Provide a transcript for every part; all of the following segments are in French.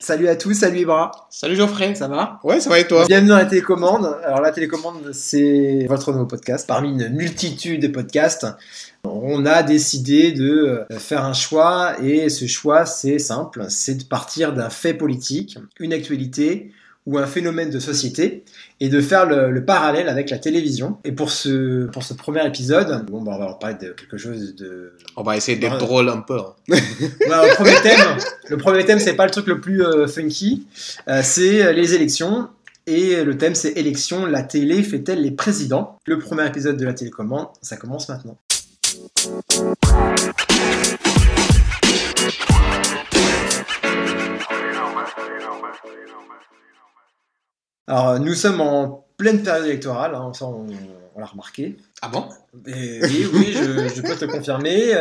Salut à tous, salut Ibra. Salut Geoffrey. Ça va? Ouais, ça va et toi? Bienvenue dans la télécommande. Alors la télécommande, c'est votre nouveau podcast. Parmi une multitude de podcasts, on a décidé de faire un choix et ce choix, c'est simple, c'est de partir d'un fait politique, une actualité ou un phénomène de société et de faire le, le, parallèle avec la télévision. Et pour ce, pour ce premier épisode, bon, bah, on va en parler de quelque chose de... On va essayer d'être drôle un peu. Hein. bah, le premier thème, le premier thème, c'est pas le truc le plus euh, funky, euh, c'est les élections. Et le thème, c'est élections. La télé fait-elle les présidents? Le premier épisode de la télécommande, ça commence maintenant. Alors, nous sommes en pleine période électorale, hein, ça on, on l'a remarqué. Ah bon? Et, Oui, oui, je, je, peux te confirmer.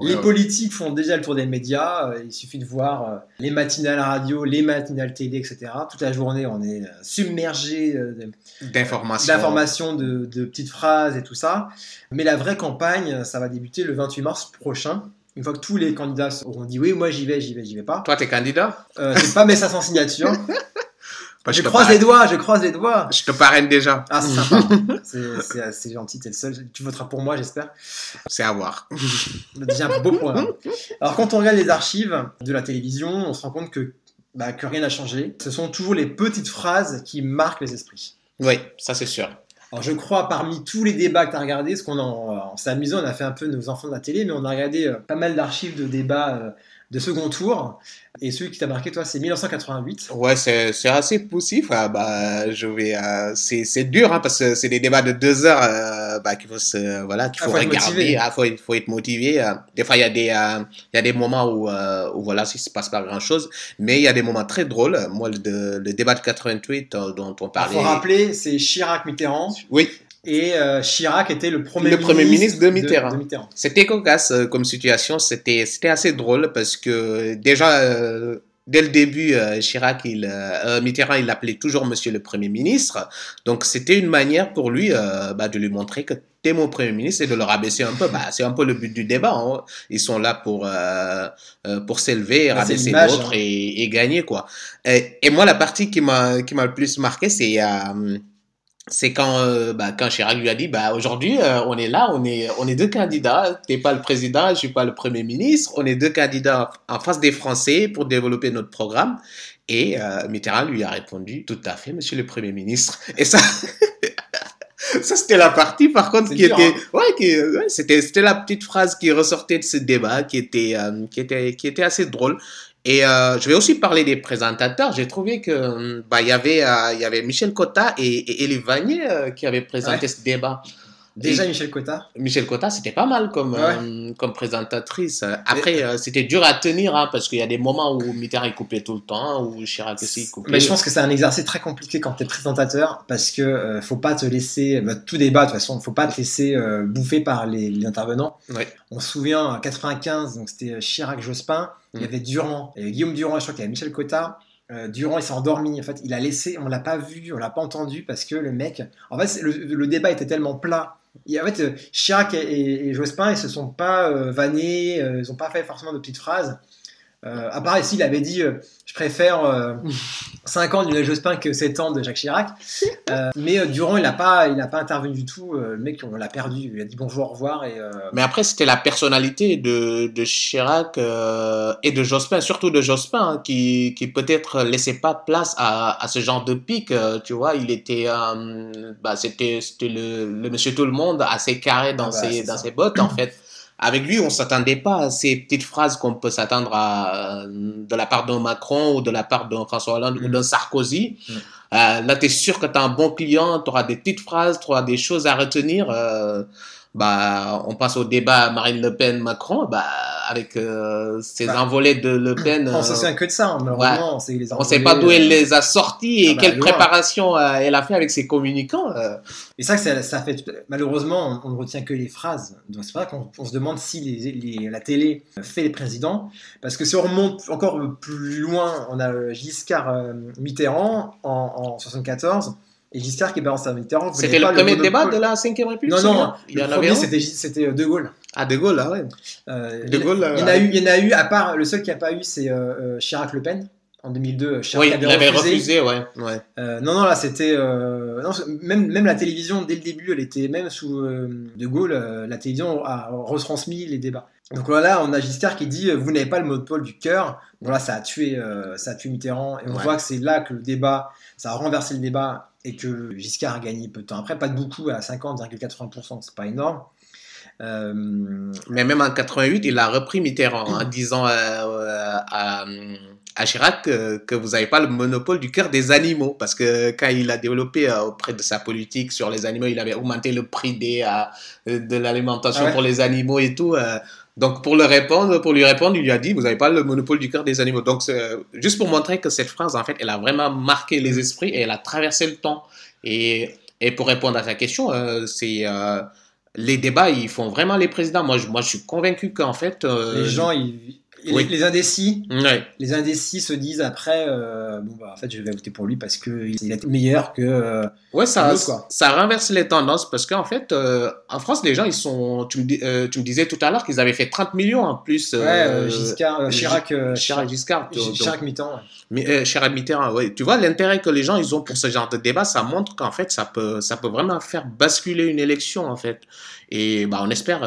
les ouais, politiques font déjà le tour des médias. Il suffit de voir les matinales radio, les matinales télé, etc. Toute la journée, on est submergé d'informations, d'informations, de, de petites phrases et tout ça. Mais la vraie campagne, ça va débuter le 28 mars prochain. Une fois que tous les candidats auront dit oui, moi j'y vais, j'y vais, j'y vais pas. Toi, t'es candidat? Euh, J'ai pas mis ça sans je, je croise les doigts, je croise les doigts. Je te parraine déjà. Ah, c'est sympa. c'est gentil, t'es le seul. Tu voteras pour moi, j'espère. C'est à voir. Déjà un beau programme. Alors, quand on regarde les archives de la télévision, on se rend compte que, bah, que rien n'a changé. Ce sont toujours les petites phrases qui marquent les esprits. Oui, ça c'est sûr. Alors, je crois, parmi tous les débats que tu as regardés, ce qu'on en, s'est amusé, on a fait un peu nos enfants de la télé, mais on a regardé euh, pas mal d'archives de débats euh, de second tour. Et celui qui t'a marqué, toi, c'est 1988. Ouais, c'est assez poussif. Ah, bah, je vais. Euh, c'est dur, hein, parce que c'est des débats de deux heures euh, bah, qu'il faut, se, voilà, qu'il faut, Ah, faut regarder. motivé. Il faut, il faut être motivé. euh. Des fois, il y, a des, euh, il y a des moments où, où voilà, il ne se passe pas grand-chose. Mais il y a des moments très drôles. Moi, le, le débat de 88 euh, dont on Il parlait. faut rappeler, c'est Chirac-Mitterrand. Oui, Et euh, Chirac était le premier, Le premier ministre de Mitterrand. C'était cocasse euh, comme situation, c'était c'était assez drôle parce que déjà euh, dès le début euh, Chirac il euh, euh, Mitterrand il l'appelait toujours monsieur le premier ministre. Donc c'était une manière pour lui euh, bah, de lui montrer que t'es mon premier ministre et de le rabaisser un peu. Bah, c'est un peu le but du débat. hein. Ils sont là pour euh, euh, pour s'élever, rabaisser l'autre hein. et, et gagner quoi. Et, et moi la partie qui m'a qui m'a le plus marqué c'est euh, c'est quand, euh, bah, quand Chirac lui a dit bah, aujourd'hui, euh, on est là, on est, on est deux candidats. Tu n'es pas le président, je ne suis pas le premier ministre. On est deux candidats en face des Français pour développer notre programme. Et euh, Mitterrand lui a répondu Tout à fait, monsieur le premier ministre. Et ça. Ça, c'était la partie, par contre, qui dur, était, hein. ouais, qui, ouais, c'était, c'était la petite phrase qui ressortait de ce débat, qui était, euh, qui était, qui était assez drôle. Et euh, je vais aussi parler des présentateurs. J'ai trouvé que hum, bah il y avait euh, il y avait Michel Cotta et, et Elie Vanier euh, qui avaient présenté Ouais. ce débat. Déjà Et Michel Cotta. Michel Cotta, c'était pas mal comme Ouais. euh, comme présentatrice. Après, c'était dur à tenir hein, parce qu'il y a des moments où Mitterrand il coupait tout le temps, où Chirac aussi coupait. Mais je pense que c'est un exercice très compliqué quand tu es présentateur parce que faut pas te laisser, bah, tout débat de toute façon, faut pas te laisser bouffer par les, les intervenants. Ouais. On se souvient en 95, donc c'était Chirac-Jospin, il y Mm. avait Durand, il y avait Guillaume Durand, je crois qu'il y avait Michel Cotta. Euh, Durand il s'est endormi, en fait il a laissé, on l'a pas vu, on l'a pas entendu parce que le mec, en fait le, le débat était tellement plat. Et en fait euh, Chirac et, et- et Jospin ils se sont pas euh, vannés, euh, ils ont pas fait forcément de petites phrases. Euh, à part ici, il avait dit euh, Je préfère euh, 5 ans de Lionel Jospin que 7 ans de Jacques Chirac. Euh, mais euh, Durand, il n'a pas, il a pas intervenu du tout. Le mec, on l'a perdu. Il a dit bonjour, au revoir. Et, Mais après, c'était la personnalité de, de Chirac et de Jospin, surtout de Jospin, hein, qui, qui peut-être laissait pas place à, à ce genre de pic. tu vois, il était, bah, c'était, le, le monsieur tout le monde assez carré dans, Ah bah, ses, dans ça. ses bottes, en fait. Avec lui, on s'attendait pas à ces petites phrases qu'on peut s'attendre à, de la part d'un Macron ou de la part d'un François Hollande ou Mm. d'un Sarkozy. Mm. Euh, là, tu es sûr que tu as un bon client, tu auras des petites phrases, tu auras des choses à retenir. euh, bah, on passe au débat Marine Le Pen-Macron, bah, avec euh, ces Bah, envolées de Le Pen. on euh, se souvient que de ça. hein, malheureusement, les on sait pas d'où elle les a sortis et Ah bah, quelle préparation euh, elle a fait avec ses communicants. euh. Et ça, ça, ça fait. Malheureusement, on, ne retient que les phrases. Donc c'est vrai qu'on on se demande si les, les- la télé fait les présidents. Parce que si on remonte encore plus loin, on a Giscard euh, Mitterrand en, en 74. Et Giscard qui balance à Mitterrand. C'était pas le premier débat de la 5 République Non, non, il y le en avait premier c'était c'était euh, De Gaulle. Ah, De Gaulle, là, ouais. Euh, De Gaulle, il y en euh, a eu, il y en a eu, à part le seul qui n'a pas eu, c'est euh, Chirac-Le Pen. En 2002, Chirac Oui, avait il avait refusé. refusé, ouais. ouais. Euh, non, non, là, c'était. euh, même, même la télévision, dès le début, elle était. Même sous euh, De Gaulle, euh, la télévision a retransmis les débats. Donc voilà, on a Giscard qui dit euh, Vous n'avez pas le monopole du cœur. Bon, là, ça a tué, euh, ça a tué Mitterrand. Et on Ouais. voit que c'est là que le débat, ça a renversé le débat et que Giscard a gagné peu de temps après. Pas de beaucoup, à 50,80%, c'est pas énorme. Euh, Mais même en 88, il a repris Mitterrand en disant à, à Chirac que vous n'avez pas le monopole du cœur des animaux. Parce que quand il a développé auprès de sa politique sur les animaux, il avait augmenté le prix des, de l'alimentation Ah ouais. pour les animaux et tout. Euh. donc pour, répondre, pour lui répondre, il lui a dit, vous n'avez pas le monopole du cœur des animaux. Donc c'est juste pour montrer que cette phrase, en fait, elle a vraiment marqué les esprits et elle a traversé le temps. Et, pour répondre à ta question, euh, c'est... euh, les débats, ils font vraiment les présidents. Moi, je, suis convaincu qu'en fait. euh, les gens, ils- oui. les indécis, Ouais. les indécis se disent après euh, Bon, bah, en fait, je vais voter pour lui parce qu'il il est meilleur que. euh, Ouais, ça, quoi. ça renverse les tendances parce qu'en fait, euh, en France, les gens, ils sont. Tu me, dis- euh, tu me disais tout à l'heure qu'ils avaient fait 30 millions en plus. ouais, Giscard, Chirac. Chirac Giscard. Donc- Chirac Mitterrand. Mais, Chirac Mitterrand, ouais. Tu vois, l'intérêt que les gens ils ont pour ce genre de débat, ça montre qu'en fait, ça peut, ça peut vraiment faire basculer une élection, en fait. Et bah, on espère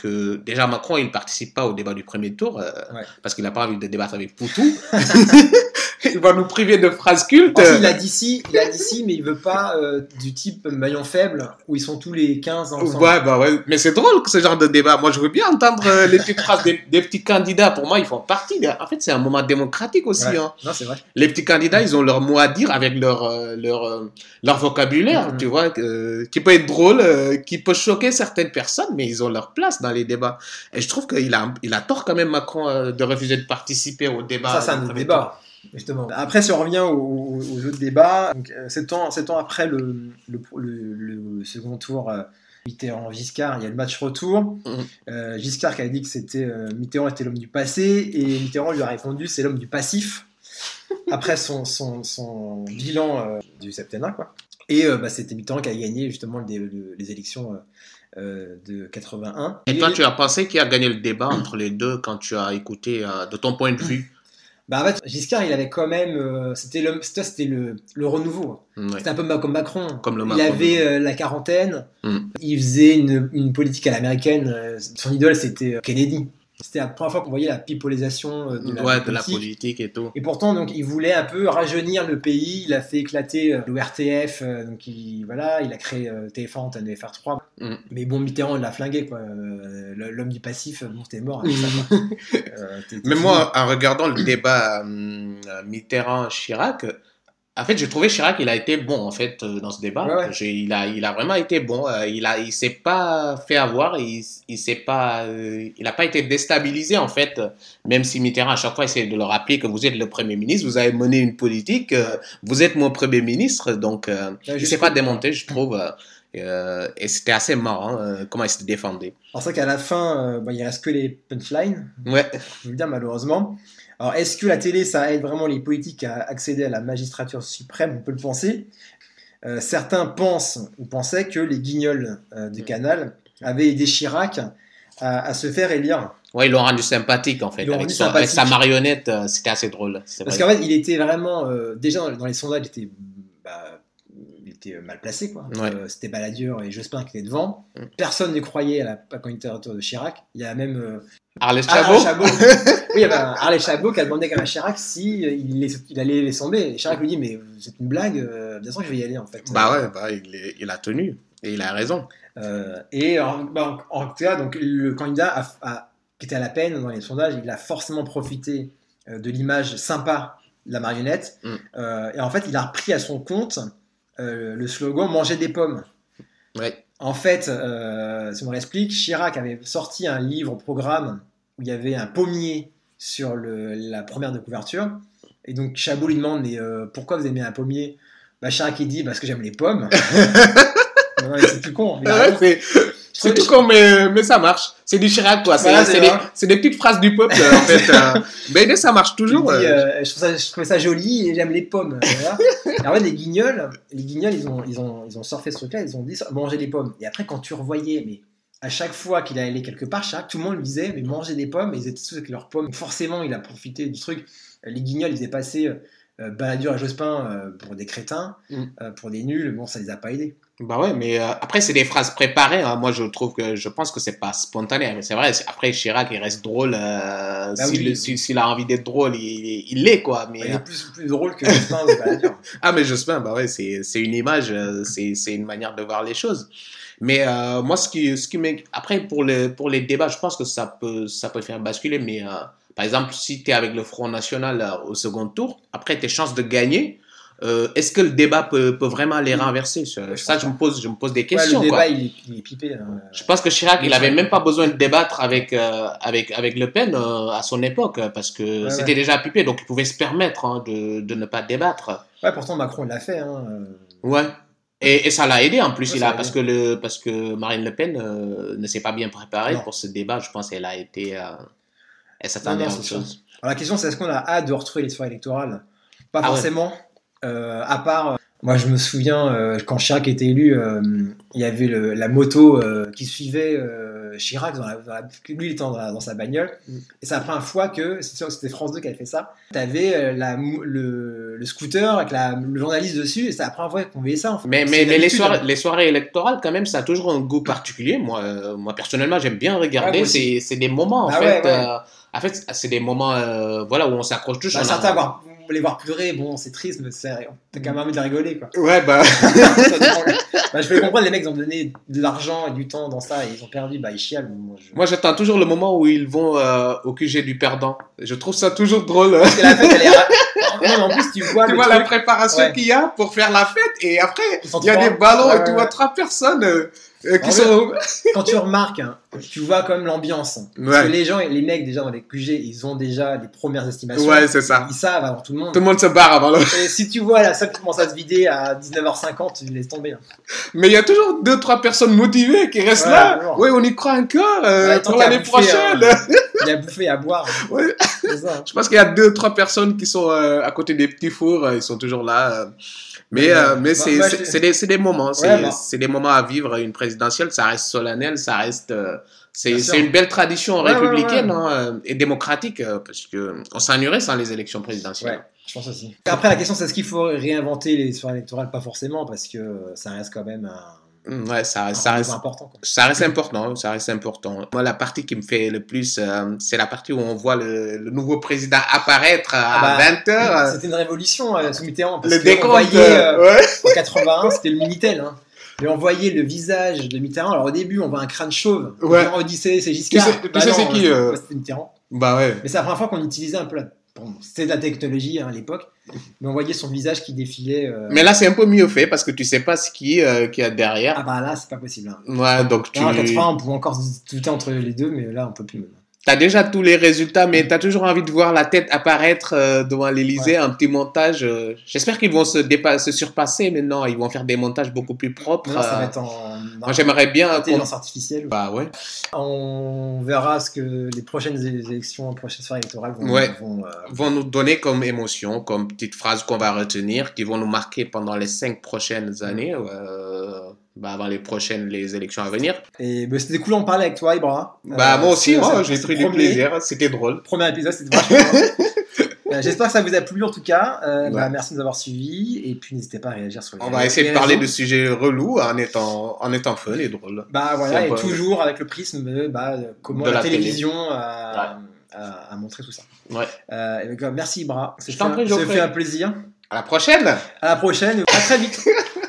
que déjà Macron, il participe pas au débat du premier tour euh, Ouais. parce qu'il n'a pas envie de débattre avec Poutou. il va nous priver de phrases cultes. Il a dit si, il a dit si, mais il veut pas euh, du type maillon faible où ils sont tous les 15 ensemble. Ouais, bah ouais. Mais c'est drôle ce genre de débat. Moi, je veux bien entendre euh, les petites phrases des, des petits candidats. Pour moi, ils font partie. de- En fait, c'est un moment démocratique aussi. Ouais. hein. Non, c'est vrai. Les petits candidats, ils ont leur mot à dire avec leur, euh, leur, euh, leur vocabulaire, Mhm. tu vois, qui peut être drôle, qui peut choquer certaines personnes, mais ils ont leur place dans les débats. Et je trouve qu'il a, il a tort quand même, Macron, de refuser de participer au débat. Ça, c'est un débat. Justement. Après, si on revient aux, autres débats, donc, euh, sept, ans, sept ans après le, le, le- le second tour euh, Mitterrand-Giscard, il y a le match retour. Mhm. Euh, Giscard qui avait dit que c'était euh, Mitterrand était l'homme du passé et Mitterrand lui a répondu c'est l'homme du passif. Après son, son, son bilan du septennat, quoi. Et bah, c'était Mitterrand qui a gagné justement le- le- les élections euh, de 81. Et toi, tu as pensé qui a gagné le débat entre les deux quand tu as écouté euh, de ton point de vue? Bah, en fait, Giscard, il avait quand même. euh, c'était le, c'était le, le renouveau. Ouais. C'était un peu comme Macron. Comme le il Macron. avait euh, la quarantaine. Mm. Il faisait une, une politique à l'américaine. euh, Son idole, c'était Kennedy. C'était la première fois qu'on voyait la pipolisation euh, de la, ouais, de la politique. et tout. Et pourtant, donc, il voulait un peu rajeunir le pays. Il a fait éclater euh, l'ORTF. euh, donc, il, voilà, il a créé euh, TF1, Antenne FR3. Mm. Mais bon, Mitterrand, il l'a flingué. quoi. Euh, L'homme du passif, bon, t'es mort. avec ça, quoi. Fini. moi, en regardant le débat Mitterrand-Chirac, en fait, j'ai trouvé Chirac, il a été bon, en fait, euh, dans ce débat. Ouais, Il, a, il a vraiment été bon. Euh, Il a, il s'est pas fait avoir. Il, il s'est pas, euh, il n'a pas été déstabilisé, en fait. Même si Mitterrand, à chaque fois, essaie de le rappeler que vous êtes le Premier ministre, vous avez mené une politique, vous êtes mon Premier ministre. Donc, Ouais, il juste- s'est pas démonté, je trouve. Euh, et c'était assez marrant euh, comment il se défendait. Alors, c'est vrai qu'à la fin, euh, bah, il reste que les punchlines. Ouais. je veux dire malheureusement. Alors, est-ce que la télé, ça aide vraiment les politiques à accéder à la magistrature suprême? On peut le penser. Euh, certains pensent ou pensaient que les guignols euh, Mm. du canal avaient aidé Chirac à, à se faire élire. Ouais, ils l'ont rendu sympathique en fait. Avec, rendu son- avec sa marionnette, c'était assez drôle. Parce qu'en fait, il était vraiment. déjà, dans, les sondages, il était, était mal placé. Quoi. Ouais. Euh, C'était Balladur et Jospin qui étaient devant. Mm. Personne ne croyait à la, à de Chirac. Il y a même. euh, Arles Ah, Chabot. Oui, il y avait un Harley Chabot qui a demandé à Chirac si euh, il, allait les sonder. Et Chirac lui dit Mais c'est une blague, euh, bien sûr que je vais y aller en fait. Bah ouais, bah, il, est- il a tenu. Et il a raison. Euh, et en, bah, en- en tout cas, donc, le candidat a- a- qui était à la peine dans les sondages, il a forcément profité euh, de l'image sympa de la marionnette. Mm. Euh, et en fait, il a repris à son compte euh, le slogan Manger des pommes. Ouais. En fait, euh, si on l'explique, Chirac avait sorti un livre programme où il y avait un pommier sur le- la première de couverture. Et donc Chabot lui demande mais euh, pourquoi vous aimez un pommier? Bah, Chirac il dit parce que j'aime les pommes. C'est tout con. mais Ouais. C'est tout con, mais, mais ça marche. C'est du Chirac, toi. C'est Voilà, c'est des, vrai. c'est des petites phrases du peuple, en fait. euh. mais ça marche toujours. euh. euh, je, trouve ça, je trouvais ça joli et j'aime les pommes. Voilà. Et en fait, les guignols, les guignols, ils ont, ils ont, ils ont surfé ce truc-là, ils ont dit manger des pommes. Et après, quand tu revoyais mais à chaque fois qu'il allait quelque part, Chirac, tout le monde lui disait mais mangez des pommes, et ils étaient tous avec leurs pommes. Forcément, il a profité du truc. Les guignols, ils faisaient passer euh, Balladur et Jospin euh, pour des crétins, Mm. euh, pour des nuls. Bon, ça les a pas aidés. Bah ouais, mais euh, après, c'est des phrases préparées. hein. Moi, je trouve que je pense que c'est pas spontané. Mais c'est vrai, après, Chirac, il reste drôle. euh, Bah s'il oui. s'il- s'il a envie d'être drôle, il il l'est, quoi. Mais, Il euh, est plus, plus drôle que Jospin. Ah, mais Jospin, bah ouais, c'est c'est une image, euh, c'est c'est une manière de voir les choses. Mais euh, moi, ce qui, ce qui m'est- Après, pour, le, pour les débats, je pense que ça peut, ça peut faire basculer. Mais euh, par exemple, si tu es avec le Front National euh, au second tour, après tes chances de gagner, euh, est-ce que le débat peut, peut vraiment les renverser? Ça, je ça, pense je, me pose, je me pose des Ouais, questions. le quoi. débat, il est, il est pipé. hein. Je pense que Chirac, il Oui, avait ça- même pas besoin de débattre avec, euh, avec, avec Le Pen euh, à son époque, parce que Ouais, c'était ouais. déjà pipé, donc il pouvait se permettre hein, de, de ne pas débattre. Ouais, pourtant, Macron l'a fait. Hein. Ouais. Et, et ça l'a aidé en plus, Ouais, il a, parce, que le, parce que Marine Le Pen euh, ne s'est pas bien préparée Non. pour ce débat. Je pense qu'elle a été. euh, elle s'attendait à autre chose. Alors, la question, c'est est-ce qu'on a hâte de retrouver les soirées électorales? Pas Ah ouais. forcément. À part, euh, moi, je me souviens, euh, quand Chirac était élu, euh, il y avait le- la moto euh, qui suivait euh, Chirac. Dans la, dans la- lui, il était dans, la- dans sa bagnole. Mm. Et c'est la première fois que, c'est sûr que c'était France 2 qui avait fait ça, tu avais le, le scooter avec la- le journaliste dessus. Et c'est la première fois qu'on voyait ça. En fait. Mais, mais, mais les, soirées, hein. les soirées électorales, quand même, ça a toujours un goût particulier. Moi, euh, moi personnellement, j'aime bien Ouais, regarder. aussi. c'est des moments, en Ah fait. ouais, ouais. euh, en fait, c'est des moments euh, voilà, où on s'accroche tous. Bah, on a- les voir pleurer, bon, c'est triste, mais t'as quand même envie de rigoler. Quoi. Ouais, bah. Bah, je peux comprendre, les mecs ils ont donné de l'argent et du temps dans ça et ils ont perdu, bah ils chialent. Moi, je... J'attends toujours le moment où ils vont euh, au QG du perdant. Je trouve ça toujours drôle. Parce que la fête, elle est. Non, mais en plus, tu vois tu vois la préparation Ouais. qu'il y a pour faire la fête et après il y a des ballons et tu vois trois personnes euh, qui sont Quand tu remarques, hein, tu vois quand même l'ambiance. Parce ouais que les gens, les mecs déjà dans les QG, ils ont déjà les premières estimations. ouais c'est ça Ils savent avant tout le monde. tout le monde se barre avant le Et si tu vois la salle qui commence à se vider à 19h50, tu laisses tomber. hein. mais il y a toujours deux trois personnes motivées qui restent Ouais, là toujours. oui on y croit encore euh, Ouais, pour l'année prochaine hein. Il y a à bouffer et à boire. Ouais. C'est ça. hein. je pense qu'il y a deux trois personnes qui sont euh, à côté des petits fours euh, ils sont toujours là euh. mais Ouais. euh, mais Bah, c'est des c'est des moments c'est Ouais, bah. des moments à vivre une présidentielle ça reste solennel ça reste euh, c'est une belle tradition Ouais, ouais, républicaine ouais. hein, et démocratique parce que on s'ennuierait sans les élections présidentielles Ouais, je pense aussi. Après, la question, c'est est-ce qu'il faut réinventer les soirées électorales Pas forcément, parce que ça reste quand même un, Ouais, ça, reste, important. ça reste important, ça reste important. Moi, la partie qui me fait le plus, euh, c'est la partie où on voit le, le nouveau président apparaître à Ah bah, 20h. C'était une révolution euh, sous Mitterrand. Parce le qu'on décompte, voyait, euh, euh, ouais. en 81, c'était le Minitel. Hein. Et on voyait le visage de Mitterrand. Alors au début, on voit un crâne chauve. Ouais. Genre, Odyssée, c'est Giscard. Tu sais- sais c'est qui, c'était- euh Mitterrand. Bah ouais. Mais c'est la première fois qu'on utilisait un peu la. Bon, c'était de la technologie hein, à l'époque. Mais on voyait son visage qui défilait. euh, Mais là, c'est un peu mieux fait parce que tu sais pas ce qui, euh, qui y a derrière. Ah bah là, c'est pas possible. Hein. Ouais, donc tu Là, en 80, on pouvait encore se douter entre les deux, mais là, on peut plus. maintenant. As déjà tous les résultats, mais tu as toujours envie de voir la tête apparaître euh, devant l'Elysée, un petit montage. euh, J'espère qu'ils vont se, se surpasser maintenant. Ils vont faire des montages beaucoup plus propres. Maintenant, ça va euh. être en, Moi, j'aimerais bien. intelligence artificielle. Bah ouais. On verra ce que les prochaines élections, les prochaines soirées électorales vont. Ouais. vont, vont nous donner comme émotion, comme petite phrase qu'on va retenir, qui vont nous marquer pendant les cinq prochaines années, euh, bah, avant les prochaines les élections à venir. Et bah, c'était cool d'en parler avec toi, Ibra. Bah Euh, moi aussi, ce- hein, j'ai pris du plaisir, c'était drôle. Premier épisode, c'était vachement. Euh, J'espère que ça vous a plu en tout cas. Euh, bah, Ouais. merci de nous avoir suivis. Et puis n'hésitez pas à réagir sur les On va essayer de parler de sujets relous en étant, en étant fun et drôle. Bah voilà, et toujours avec le prisme de bah, comment De la, la télé. télévision a, a- a montré tout ça. Ouais. Euh, et donc, merci Ibra, Je ça t'en fait, fait un plaisir. À la prochaine À la prochaine, à très vite.